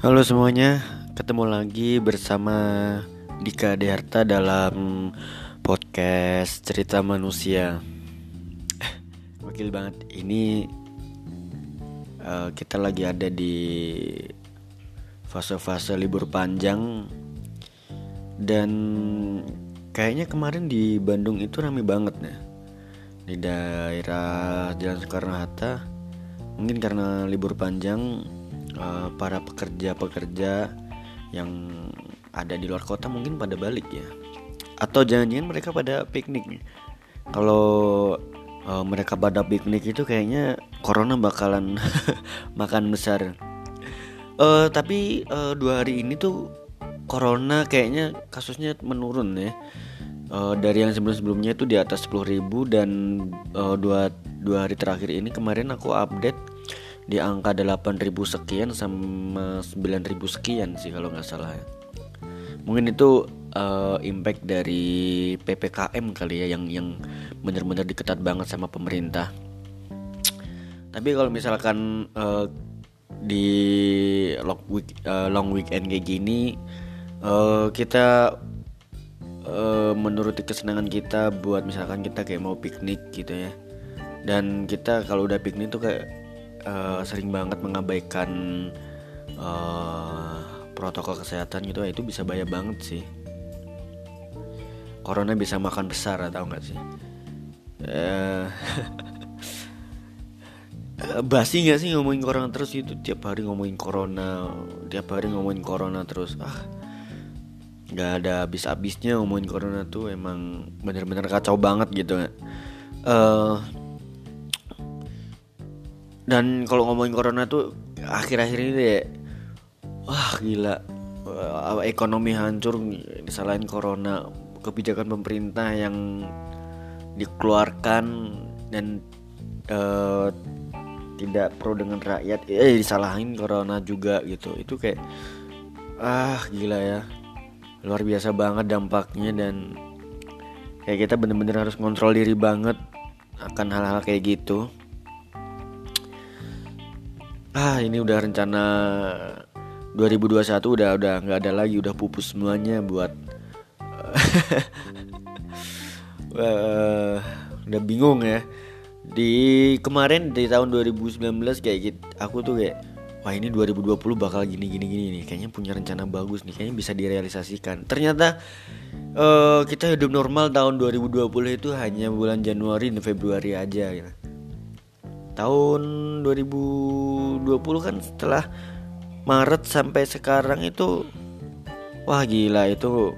Halo semuanya, ketemu lagi bersama Dika Deharta dalam podcast cerita manusia. Wakil banget, ini uh, kita lagi ada di fase-fase libur panjang dan kayaknya kemarin di Bandung itu rame banget nih di daerah Jalan Soekarno Hatta. Mungkin karena libur panjang uh, para pekerja-pekerja yang ada di luar kota mungkin pada balik ya. Atau jangan-jangan mereka pada piknik kalau uh, mereka pada piknik itu kayaknya corona bakalan makan besar. Uh, tapi uh, dua hari ini tuh corona kayaknya kasusnya menurun ya. Uh, dari yang sebelum-sebelumnya itu di atas 10.000 dan uh, dua dua hari terakhir ini kemarin aku update di angka 8000 sekian sama 9000 sekian sih kalau nggak salah ya. Mungkin itu uh, impact dari PPKM kali ya yang yang benar-benar diketat banget sama pemerintah. Tapi kalau misalkan uh, di long, week, uh, long weekend kayak gini uh, kita uh, menuruti kesenangan kita buat misalkan kita kayak mau piknik gitu ya. Dan kita kalau udah piknik tuh kayak uh, sering banget mengabaikan uh, protokol kesehatan gitu itu bisa bahaya banget sih. Corona bisa makan besar atau enggak sih? Uh, basi nggak sih ngomongin corona terus itu tiap hari ngomongin corona tiap hari ngomongin corona terus. Ah nggak ada habis-habisnya ngomongin corona tuh emang bener-bener kacau banget gitu uh, dan kalau ngomongin corona tuh akhir-akhir ini deh wah gila. Ekonomi hancur disalahin corona kebijakan pemerintah yang dikeluarkan dan uh, tidak pro dengan rakyat. Eh disalahin corona juga gitu. Itu kayak ah gila ya. Luar biasa banget dampaknya dan kayak kita bener-bener harus kontrol diri banget akan hal-hal kayak gitu ah ini udah rencana 2021 udah udah nggak ada lagi udah pupus semuanya buat uh, udah bingung ya. Di kemarin di tahun 2019 kayak gitu aku tuh kayak wah ini 2020 bakal gini gini gini nih kayaknya punya rencana bagus nih kayaknya bisa direalisasikan. Ternyata uh, kita hidup normal tahun 2020 itu hanya bulan Januari dan Februari aja gitu tahun 2020 kan setelah Maret sampai sekarang itu wah gila itu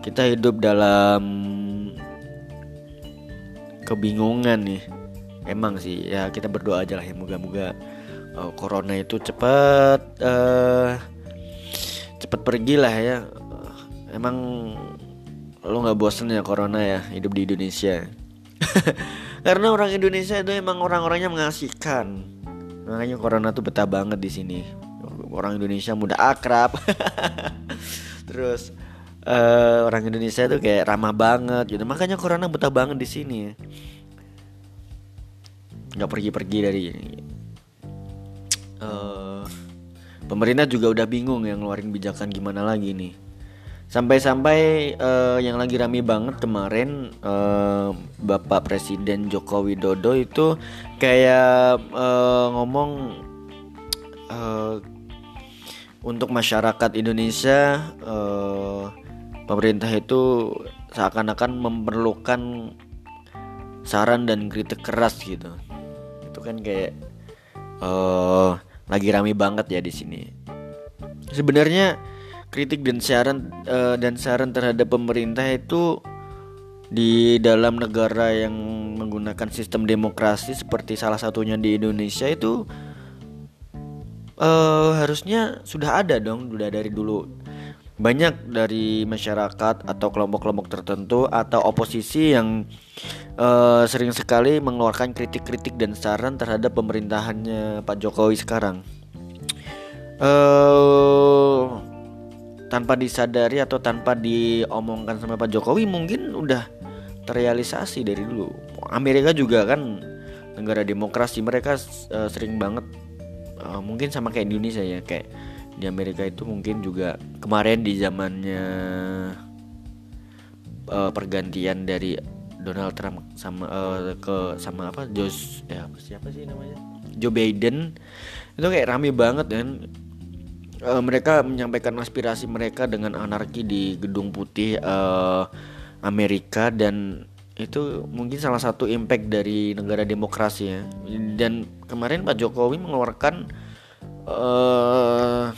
kita hidup dalam kebingungan nih. Emang sih ya kita berdoa aja lah ya moga-moga uh, corona itu cepat uh, cepat pergi lah ya. Emang lo nggak bosen ya corona ya hidup di Indonesia karena orang Indonesia itu emang orang-orangnya mengasihkan. Makanya corona tuh betah banget di sini. Orang Indonesia mudah akrab. Terus uh, orang Indonesia tuh kayak ramah banget gitu. Makanya corona betah banget di sini. Nggak pergi-pergi dari uh, pemerintah juga udah bingung yang ngeluarin bijakan gimana lagi nih Sampai-sampai uh, yang lagi rame banget kemarin uh, Bapak Presiden Joko Widodo itu kayak uh, ngomong uh, untuk masyarakat Indonesia uh, pemerintah itu seakan-akan memerlukan saran dan kritik keras gitu. Itu kan kayak uh, lagi rame banget ya di sini. Sebenarnya kritik dan saran uh, dan saran terhadap pemerintah itu di dalam negara yang menggunakan sistem demokrasi seperti salah satunya di Indonesia itu uh, harusnya sudah ada dong sudah dari dulu banyak dari masyarakat atau kelompok-kelompok tertentu atau oposisi yang uh, sering sekali mengeluarkan kritik-kritik dan saran terhadap pemerintahannya Pak Jokowi sekarang. Uh, tanpa disadari atau tanpa diomongkan sama Pak Jokowi mungkin udah terrealisasi dari dulu. Amerika juga kan negara demokrasi mereka uh, sering banget uh, mungkin sama kayak Indonesia ya kayak di Amerika itu mungkin juga kemarin di zamannya uh, pergantian dari Donald Trump sama uh, ke sama apa Josh ya siapa sih namanya Joe Biden itu kayak rame banget kan uh, mereka menyampaikan aspirasi mereka dengan anarki di gedung putih uh, Amerika dan itu mungkin salah satu impact dari negara demokrasi ya. Dan kemarin Pak Jokowi mengeluarkan uh,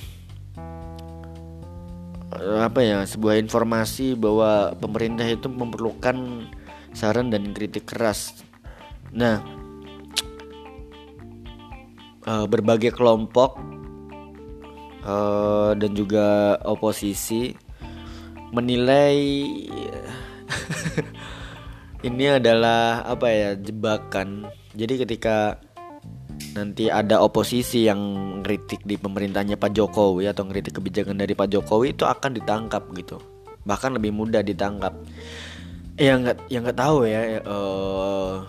apa ya sebuah informasi bahwa pemerintah itu memerlukan saran dan kritik keras. Nah berbagai kelompok uh, dan juga oposisi menilai ini adalah apa ya jebakan. Jadi ketika nanti ada oposisi yang kritik di pemerintahnya Pak Jokowi atau kritik kebijakan dari Pak Jokowi itu akan ditangkap gitu. Bahkan lebih mudah ditangkap. Yang nggak yang nggak tahu ya uh,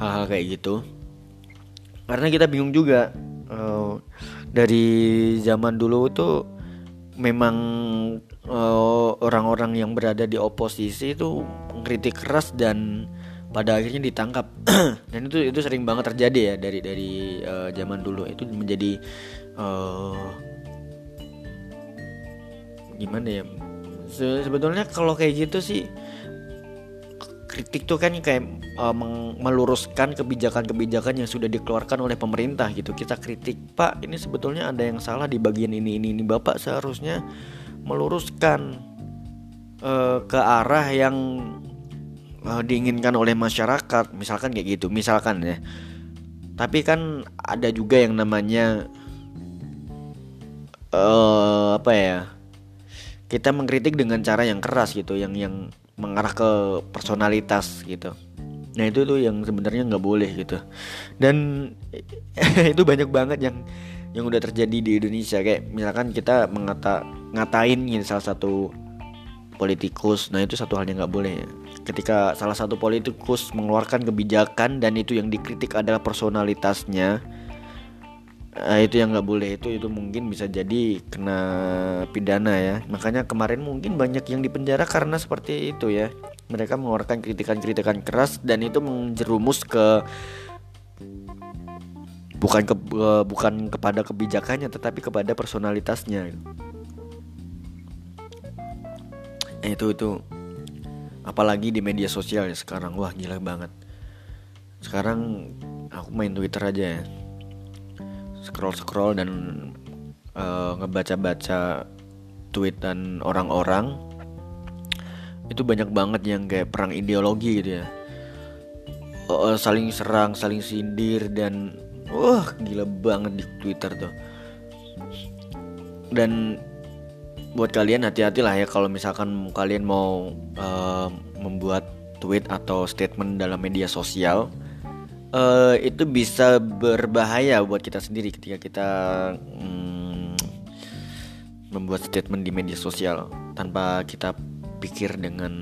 hal-hal kayak gitu. Karena kita bingung juga uh, dari zaman dulu tuh memang Eh, orang-orang uh, yang berada di oposisi itu kritik keras dan pada akhirnya ditangkap. Dan itu itu sering banget terjadi ya dari dari uh, zaman dulu. Itu menjadi uh, gimana ya? Se sebetulnya kalau kayak gitu sih kritik tuh kan kayak uh, meluruskan kebijakan-kebijakan yang sudah dikeluarkan oleh pemerintah gitu. Kita kritik pak ini sebetulnya ada yang salah di bagian ini ini ini. Bapak seharusnya meluruskan uh, ke arah yang uh, diinginkan oleh masyarakat. Misalkan kayak gitu misalkan ya. Tapi kan ada juga yang namanya uh, apa ya kita mengkritik dengan cara yang keras gitu yang yang mengarah ke personalitas gitu. Nah itu tuh yang sebenarnya nggak boleh gitu. Dan itu banyak banget yang yang udah terjadi di Indonesia. Kayak misalkan kita mengata ngatain gitu salah satu politikus. Nah itu satu hal yang nggak boleh. Ketika salah satu politikus mengeluarkan kebijakan dan itu yang dikritik adalah personalitasnya nah, itu yang nggak boleh. Itu itu mungkin bisa jadi kena pidana ya. Makanya kemarin mungkin banyak yang dipenjara karena seperti itu ya. Mereka mengeluarkan kritikan-kritikan keras dan itu menjerumus ke bukan ke bukan kepada kebijakannya tetapi kepada personalitasnya. Eh, itu itu. Apalagi di media sosial ya sekarang. Wah gila banget. Sekarang aku main Twitter aja ya scroll scroll dan uh, ngebaca-baca tweetan orang-orang itu banyak banget yang kayak perang ideologi gitu ya. Uh, saling serang saling sindir dan wah gila banget di Twitter tuh. Dan buat kalian hati-hatilah ya kalau misalkan kalian mau uh, membuat tweet atau statement dalam media sosial uh, itu bisa berbahaya buat kita sendiri ketika kita um, membuat statement di media sosial tanpa kita pikir dengan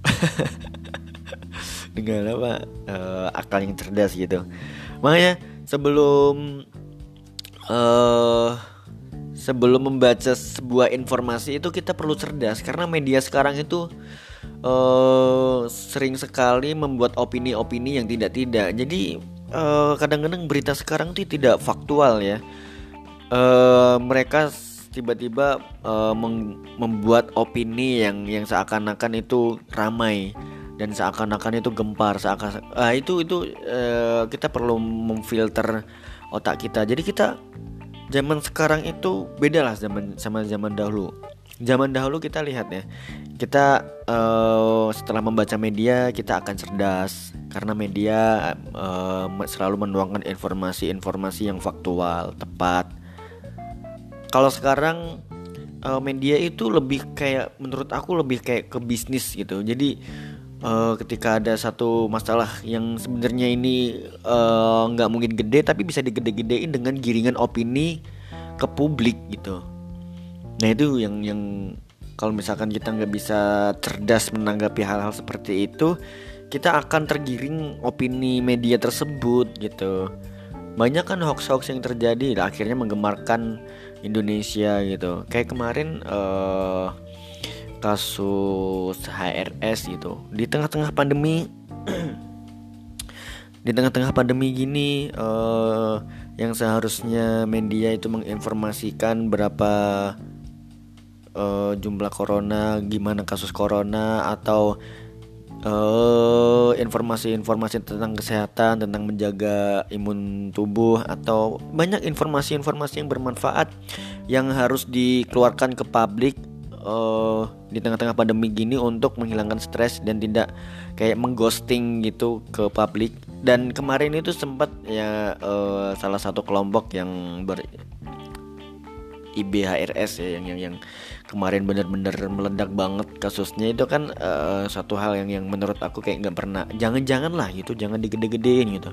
dengan apa uh, akal yang cerdas gitu. Makanya sebelum uh, sebelum membaca sebuah informasi itu kita perlu cerdas karena media sekarang itu uh, sering sekali membuat opini-opini yang tidak-tidak. Jadi kadang kadang-kadang berita sekarang itu tidak faktual ya. Uh, mereka tiba-tiba uh, membuat opini yang yang seakan-akan itu ramai dan seakan-akan itu gempar seakan uh, itu itu uh, kita perlu memfilter otak kita jadi kita zaman sekarang itu beda lah zaman sama zaman dahulu zaman dahulu kita lihat ya kita uh, setelah membaca media kita akan cerdas. Karena media uh, selalu menuangkan informasi-informasi yang faktual tepat. Kalau sekarang uh, media itu lebih kayak menurut aku lebih kayak ke bisnis gitu. Jadi uh, ketika ada satu masalah yang sebenarnya ini nggak uh, mungkin gede tapi bisa digede-gedein dengan giringan opini ke publik gitu nah itu yang yang kalau misalkan kita nggak bisa cerdas menanggapi hal-hal seperti itu kita akan tergiring opini media tersebut gitu. Banyak kan hoax-hoax yang terjadi dan akhirnya menggemarkan Indonesia gitu. Kayak kemarin uh, kasus HRS gitu. Di tengah-tengah pandemi di tengah-tengah pandemi gini uh, yang seharusnya media itu menginformasikan berapa uh, jumlah corona gimana kasus corona atau informasi-informasi uh, tentang kesehatan, tentang menjaga imun tubuh atau banyak informasi-informasi yang bermanfaat yang harus dikeluarkan ke publik uh, di tengah-tengah pandemi gini untuk menghilangkan stres dan tidak kayak mengghosting gitu ke publik. Dan kemarin itu sempat ya uh, salah satu kelompok yang ber IBHRS ya yang yang yang kemarin benar-benar meledak banget kasusnya. Itu kan uh, satu hal yang yang menurut aku kayak nggak pernah jangan-jangan lah gitu jangan digede-gedein gitu.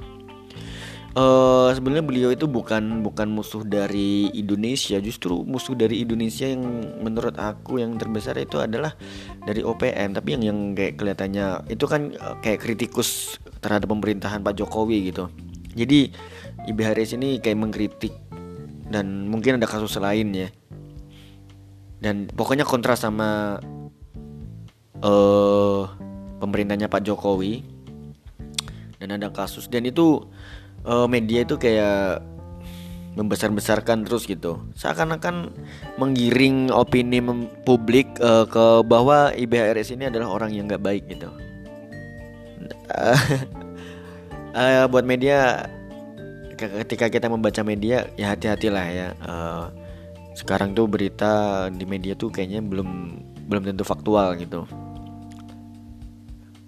Uh, sebenarnya beliau itu bukan bukan musuh dari Indonesia. Justru musuh dari Indonesia yang menurut aku yang terbesar itu adalah dari OPM tapi yang yang kayak kelihatannya itu kan uh, kayak kritikus terhadap pemerintahan Pak Jokowi gitu. Jadi IBHRS ini kayak mengkritik dan mungkin ada kasus lain ya dan pokoknya kontra sama uh, pemerintahnya Pak Jokowi. Dan ada kasus dan itu uh, media itu kayak membesar-besarkan terus gitu. Seakan-akan menggiring opini publik uh, ke bahwa IBHRS ini adalah orang yang nggak baik gitu. Uh, buat media ketika kita membaca media ya hati-hatilah ya uh, sekarang tuh berita di media tuh kayaknya belum belum tentu faktual gitu.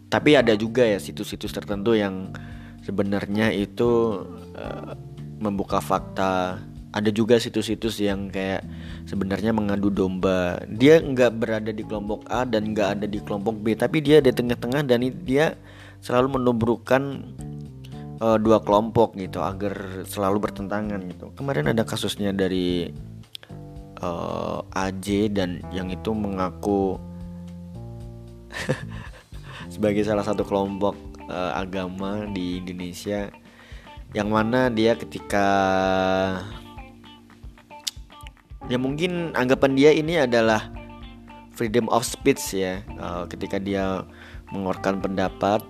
Tapi ada juga ya situs-situs tertentu yang sebenarnya itu uh, membuka fakta. Ada juga situs-situs yang kayak sebenarnya mengadu domba. Dia nggak berada di kelompok A dan nggak ada di kelompok B tapi dia di tengah-tengah dan dia selalu menubrukkan uh, dua kelompok gitu agar selalu bertentangan gitu. Kemarin ada kasusnya dari uh, eh, AJ dan yang itu mengaku sebagai salah satu kelompok uh, agama di Indonesia yang mana dia ketika ya mungkin anggapan dia ini adalah freedom of speech ya uh, ketika dia mengeluarkan pendapat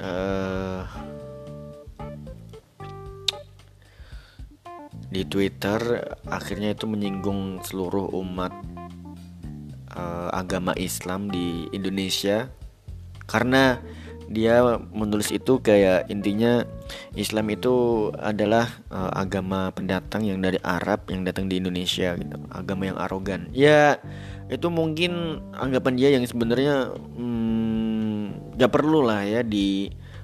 uh, di Twitter akhirnya itu menyinggung seluruh umat uh, agama Islam di Indonesia. Karena dia menulis itu kayak intinya Islam itu adalah uh, agama pendatang yang dari Arab yang datang di Indonesia gitu agama yang arogan. Ya itu mungkin anggapan dia yang sebenarnya hmm, perlu lah ya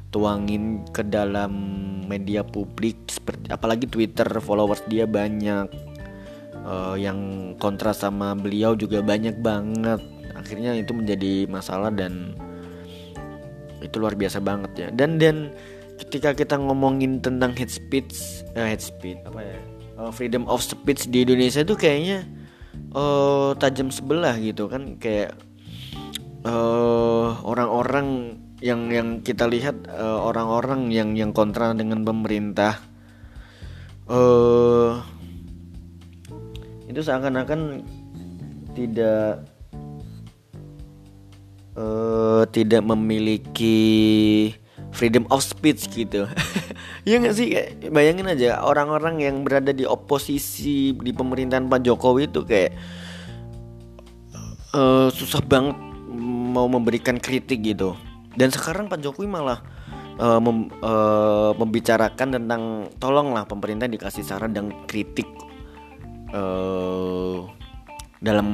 dituangin ke dalam media publik seperti apalagi Twitter followers dia banyak. Uh, yang kontra sama beliau juga banyak banget. Akhirnya itu menjadi masalah dan itu luar biasa banget ya. Dan dan ketika kita ngomongin tentang hate speech uh, hate speech apa ya? uh, freedom of speech di Indonesia itu kayaknya uh, tajam sebelah gitu kan. Kayak orang-orang uh, orang -orang yang yang kita lihat eh, orang-orang uh, yang yang kontra dengan pemerintah uh, itu seakan-akan tidak uh, tidak memiliki freedom of speech gitu. Ya nggak sih? Bayangin aja orang-orang yang berada di oposisi di pemerintahan Pak Jokowi itu kayak uh, susah banget mau memberikan kritik gitu dan sekarang Pak Jokowi malah uh, mem, uh, membicarakan tentang tolonglah pemerintah dikasih saran dan kritik uh, dalam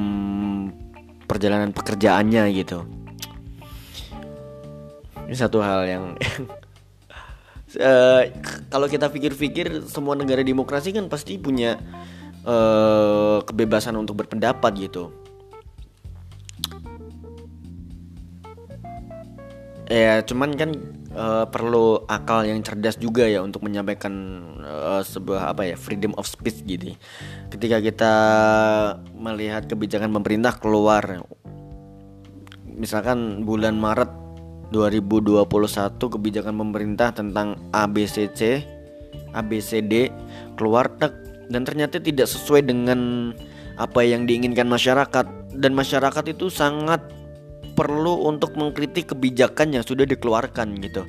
perjalanan pekerjaannya gitu. Ini satu hal yang uh, kalau kita pikir-pikir semua negara demokrasi kan pasti punya uh, kebebasan untuk berpendapat gitu ya cuman kan uh, perlu akal yang cerdas juga ya untuk menyampaikan uh, sebuah apa ya freedom of speech gitu. Ketika kita melihat kebijakan pemerintah keluar misalkan bulan Maret 2021 kebijakan pemerintah tentang ABCC ABCD keluar tek dan ternyata tidak sesuai dengan apa yang diinginkan masyarakat. Dan masyarakat itu sangat perlu untuk mengkritik kebijakan yang sudah dikeluarkan gitu.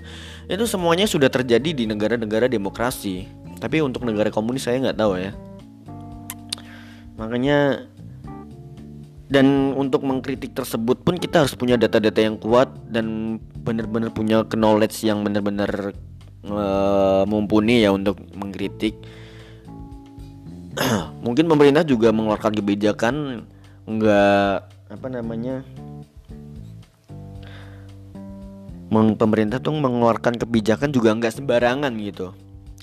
Itu semuanya sudah terjadi di negara-negara demokrasi. Tapi untuk negara komunis saya nggak tahu ya. Makanya dan untuk mengkritik tersebut pun kita harus punya data-data yang kuat dan benar-benar punya knowledge yang benar-benar uh, mumpuni ya untuk mengkritik. Mungkin pemerintah juga mengeluarkan kebijakan enggak apa namanya pemerintah tuh mengeluarkan kebijakan juga nggak sembarangan gitu.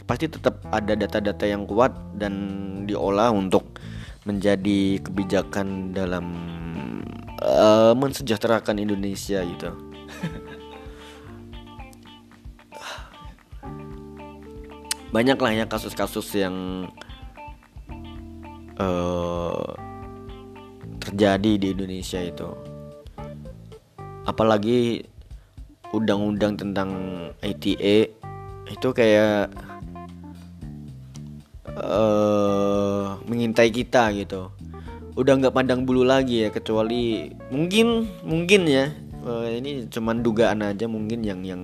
Pasti tetap ada data-data yang kuat dan diolah untuk menjadi kebijakan dalam uh, mensejahterakan Indonesia gitu. Banyak lah ya kasus-kasus yang uh, terjadi di Indonesia itu. Apalagi undang-undang tentang ITA itu kayak uh, mengintai kita gitu. Udah nggak pandang bulu lagi ya kecuali mungkin mungkin ya. Uh, ini cuman dugaan aja mungkin yang yang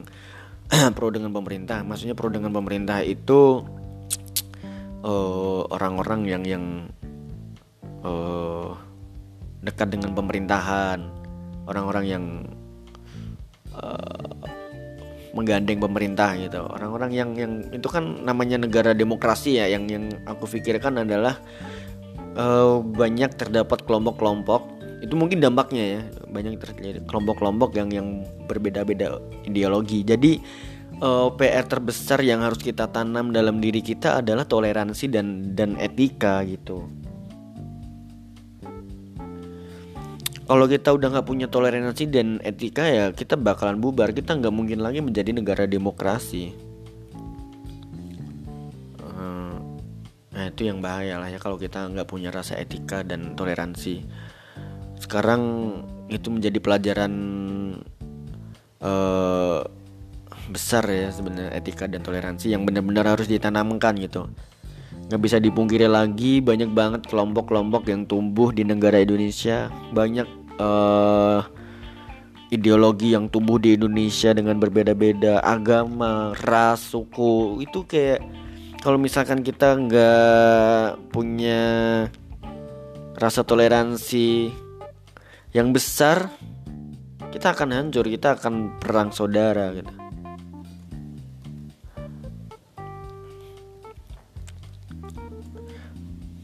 pro dengan pemerintah. Maksudnya pro dengan pemerintah itu orang orang-orang yang yang uh, dekat dengan pemerintahan. Orang-orang yang uh, menggandeng pemerintah gitu. Orang-orang yang yang itu kan namanya negara demokrasi ya yang yang aku pikirkan adalah uh, banyak terdapat kelompok-kelompok itu mungkin dampaknya ya banyak terjadi kelompok-kelompok yang yang berbeda-beda ideologi. Jadi uh, eh, PR terbesar yang harus kita tanam dalam diri kita adalah toleransi dan dan etika gitu kalau kita udah nggak punya toleransi dan etika ya kita bakalan bubar. Kita nggak mungkin lagi menjadi negara demokrasi. Eh, nah itu yang bahaya lah ya kalau kita nggak punya rasa etika dan toleransi. Sekarang itu menjadi pelajaran uh, besar ya sebenarnya etika dan toleransi yang benar-benar harus ditanamkan gitu. Nggak bisa dipungkiri lagi banyak banget kelompok-kelompok yang tumbuh di negara Indonesia. Banyak uh, ideologi yang tumbuh di Indonesia dengan berbeda-beda agama, ras, suku itu kayak kalau misalkan kita nggak punya rasa toleransi yang besar, kita akan hancur, kita akan perang saudara gitu.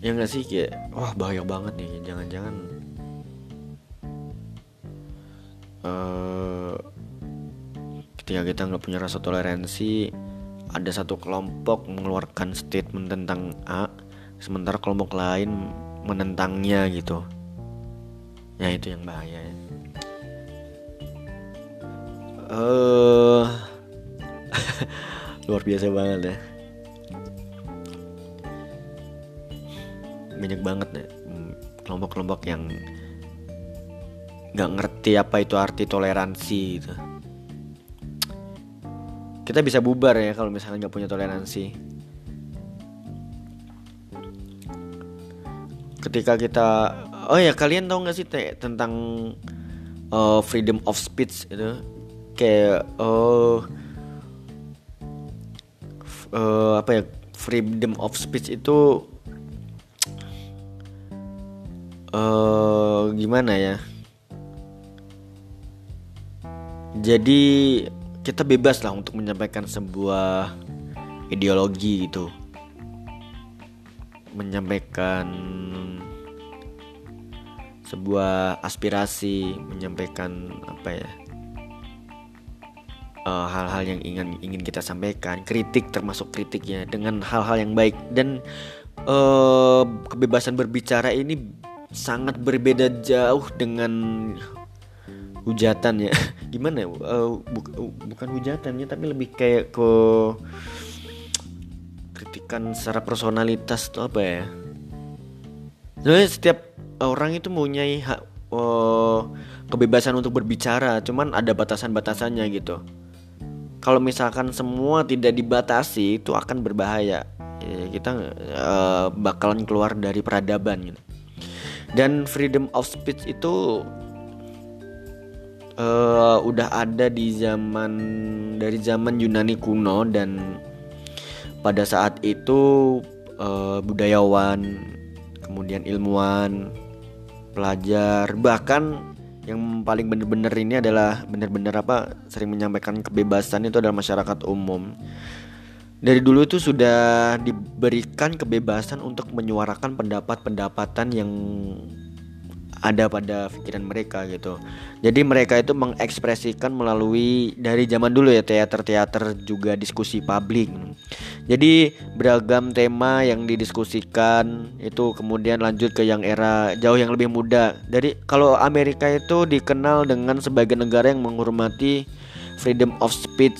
Ya nggak sih kayak wah bahaya banget nih jangan-jangan uh, ketika kita nggak punya rasa toleransi ada satu kelompok mengeluarkan statement tentang A sementara kelompok lain menentangnya gitu. Ya itu yang bahaya ya. Uh, luar biasa banget ya. Banyak banget ya kelompok-kelompok yang nggak ngerti apa itu arti toleransi gitu. Kita bisa bubar ya kalau misalnya nggak punya toleransi. Ketika kita oh ya kalian tahu nggak sih te, tentang uh, freedom of speech itu? Kayak oh uh, apa ya freedom of speech itu uh, gimana ya jadi kita bebas lah untuk menyampaikan sebuah ideologi gitu. Menyampaikan sebuah aspirasi menyampaikan apa ya eh, hal-hal uh, yang ingin ingin kita sampaikan kritik termasuk kritiknya dengan hal-hal yang baik. Dan uh, kebebasan berbicara ini sangat berbeda jauh dengan hujatan ya. Gimana uh, bu? Bukan hujatannya tapi lebih kayak ke kritikan secara personalitas tuh apa ya? Sebenarnya setiap orang itu mempunyai hak uh, kebebasan untuk berbicara cuman ada batasan-batasannya gitu. Kalau misalkan semua tidak dibatasi itu akan berbahaya. Ya, kita uh, bakalan keluar dari peradaban gitu. Dan freedom of speech itu uh, udah ada di zaman dari zaman Yunani kuno dan pada saat itu uh, budayawan kemudian ilmuwan pelajar bahkan yang paling bener-bener ini adalah bener-bener apa sering menyampaikan kebebasan itu adalah masyarakat umum. Dari dulu itu sudah diberikan kebebasan untuk menyuarakan pendapat-pendapatan yang ada pada pikiran mereka gitu. Jadi mereka itu mengekspresikan melalui dari zaman dulu ya teater-teater juga diskusi publik. Jadi beragam tema yang didiskusikan itu kemudian lanjut ke yang era jauh yang lebih muda. Jadi kalau Amerika itu dikenal dengan sebagai negara yang menghormati freedom of speech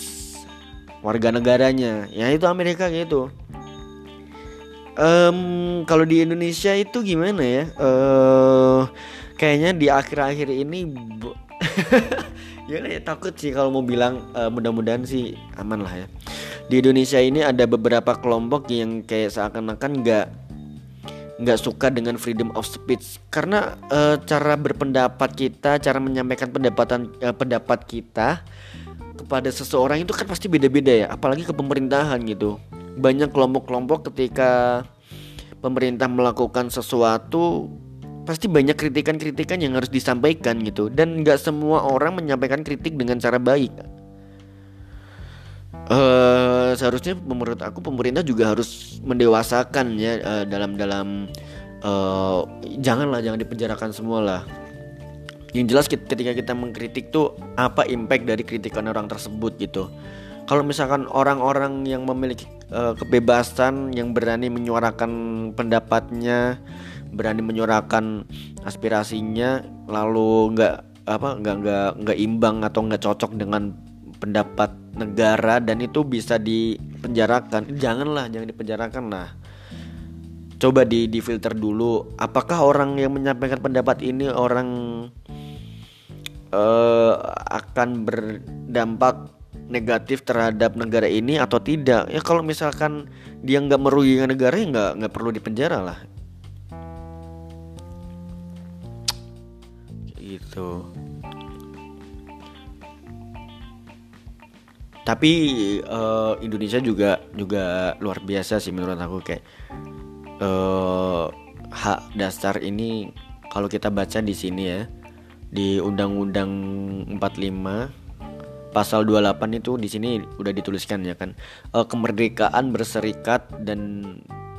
warga negaranya. Ya itu Amerika gitu. Um, kalau di Indonesia itu gimana ya? Uh, kayaknya di akhir-akhir ini ya, takut sih kalau mau bilang uh, mudah-mudahan sih aman lah ya. Di Indonesia ini ada beberapa kelompok yang kayak seakan-akan nggak nggak suka dengan freedom of speech. Karena uh, cara berpendapat kita cara menyampaikan pendapatan uh, pendapat kita kepada seseorang itu kan pasti beda-beda ya apalagi ke pemerintahan gitu banyak kelompok-kelompok ketika pemerintah melakukan sesuatu pasti banyak kritikan-kritikan yang harus disampaikan gitu dan nggak semua orang menyampaikan kritik dengan cara baik. Uh, seharusnya menurut aku pemerintah juga harus mendewasakan ya uh, dalam dalam uh, janganlah jangan dipenjarakan semua lah. Yang jelas ketika kita mengkritik tuh apa impact dari kritikan orang tersebut gitu. Kalau misalkan orang-orang yang memiliki uh, kebebasan yang berani menyuarakan pendapatnya berani menyuarakan aspirasinya lalu nggak apa nggak nggak nggak imbang atau nggak cocok dengan pendapat negara dan itu bisa dipenjarakan. Janganlah jangan dipenjarakan. Lah coba di di filter dulu. Apakah orang yang menyampaikan pendapat ini orang uh, akan berdampak negatif terhadap negara ini atau tidak? Ya kalau misalkan dia nggak merugikan negara ya nggak nggak perlu dipenjara lah. Gitu. Tapi uh, Indonesia juga juga luar biasa sih menurut aku kayak uh, hak dasar ini kalau kita baca di sini ya di Undang-Undang 45 pasal 28 itu di sini udah dituliskan ya kan? Uh, kemerdekaan berserikat dan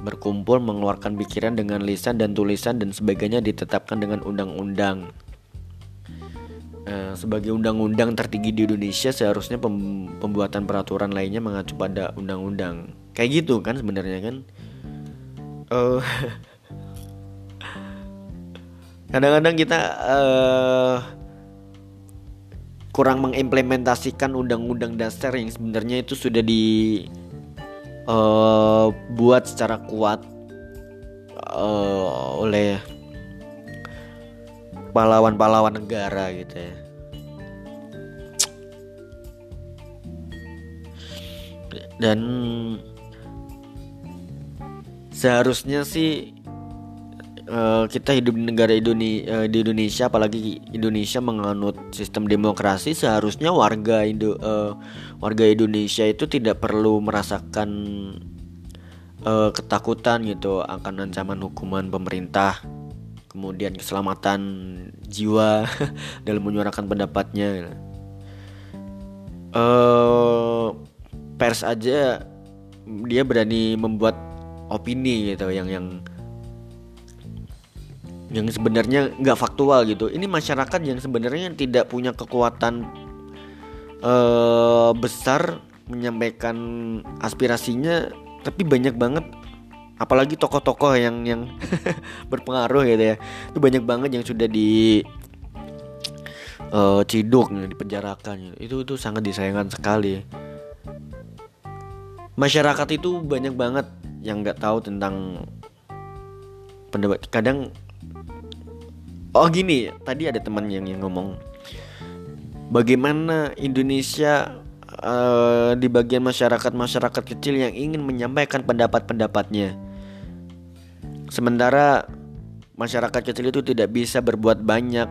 berkumpul mengeluarkan pikiran dengan lisan dan tulisan dan sebagainya ditetapkan dengan undang-undang. Eh, sebagai undang-undang tertinggi di Indonesia seharusnya pem pembuatan peraturan lainnya mengacu pada undang-undang. Kayak gitu kan sebenarnya kan? Uh, kadang-kadang kita uh, kurang mengimplementasikan undang-undang dasar yang sebenarnya itu sudah dibuat uh, secara kuat uh, oleh pahlawan-pahlawan negara gitu ya. Dan seharusnya sih uh, kita hidup di negara Indonesia, uh, di Indonesia apalagi Indonesia menganut sistem demokrasi seharusnya warga Indo uh, warga Indonesia itu tidak perlu merasakan ketakutan gitu akan ancaman hukuman pemerintah kemudian keselamatan jiwa dalam menyuarakan pendapatnya. Pers aja dia berani membuat opini gitu yang yang yang sebenarnya nggak faktual gitu. Ini masyarakat yang sebenarnya tidak punya kekuatan uh, besar menyampaikan aspirasinya tapi banyak banget apalagi tokoh-tokoh yang yang berpengaruh gitu ya. Itu banyak banget yang sudah di uh, ciduk dipenjarakan gitu. itu itu sangat disayangkan sekali. Masyarakat itu banyak banget yang nggak tahu tentang pendapat. Kadang oh gini tadi ada teman yang yang ngomong bagaimana Indonesia uh, di bagian masyarakat masyarakat kecil yang ingin menyampaikan pendapat-pendapatnya. Sementara masyarakat kecil itu tidak bisa berbuat banyak.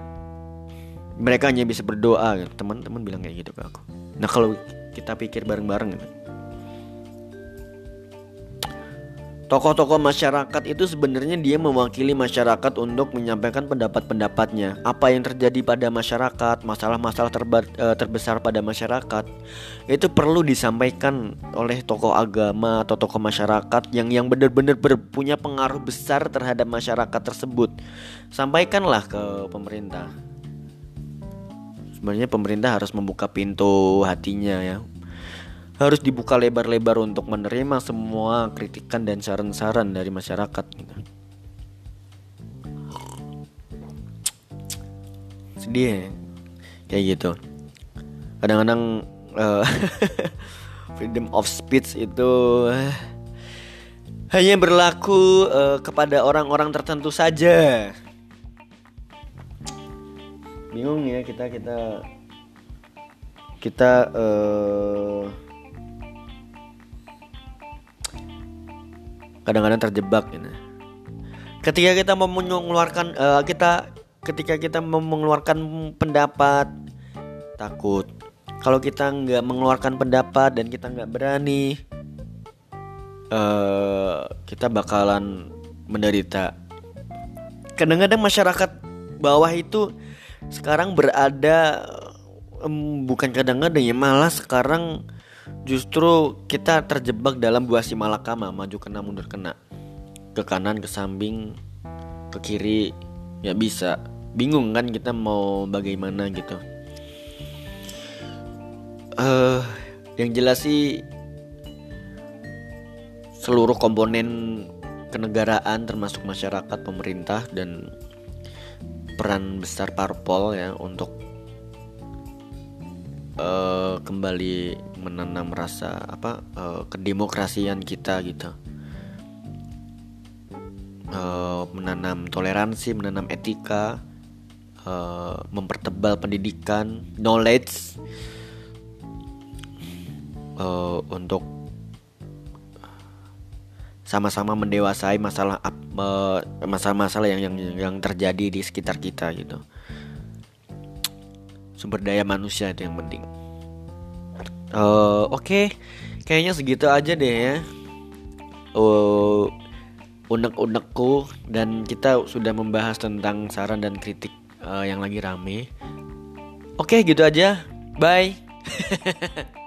Mereka hanya bisa berdoa. Teman-teman bilang kayak gitu ke aku. Nah kalau kita pikir bareng-bareng gitu. Tokoh-tokoh masyarakat itu sebenarnya dia mewakili masyarakat untuk menyampaikan pendapat-pendapatnya. Apa yang terjadi pada masyarakat, masalah-masalah eh, terbesar pada masyarakat, itu perlu disampaikan oleh tokoh agama atau tokoh masyarakat yang yang benar-benar punya pengaruh besar terhadap masyarakat tersebut. Sampaikanlah ke pemerintah. Sebenarnya pemerintah harus membuka pintu hatinya ya harus dibuka lebar-lebar untuk menerima semua kritikan dan saran-saran dari masyarakat gitu. Sedih ya? kayak gitu. Kadang-kadang uh, freedom of speech itu uh, hanya berlaku uh, kepada orang-orang tertentu saja. Bingung ya kita kita kita uh, kadang-kadang terjebak gitu. Ketika kita mau mengeluarkan uh, kita ketika kita mau mengeluarkan pendapat takut. Kalau kita nggak mengeluarkan pendapat dan kita nggak berani, uh, kita bakalan menderita. Kadang-kadang masyarakat bawah itu sekarang berada um, bukan kadang-kadang ya malah sekarang Justru kita terjebak dalam buah si malakama Maju kena mundur kena. Ke kanan ke samping Ke kiri Ya bisa. Bingung kan kita mau bagaimana gitu. Uh, Yang jelas sih Seluruh komponen kenegaraan termasuk masyarakat, pemerintah dan peran besar parpol ya untuk kembali menanam rasa apa uh, kedemokrasian kita gitu. Uh, menanam toleransi menanam etika uh, mempertebal pendidikan knowledge. Uh, untuk sama-sama mendewasai masalah masalah-masalah yang yang yang terjadi di sekitar kita gitu. Sumber daya manusia itu yang penting uh, oke. Okay. kayaknya segitu aja deh ya. Uh, unek-unekku dan kita sudah membahas tentang saran dan kritik uh, yang lagi rame. Oke okay, gitu aja. Bye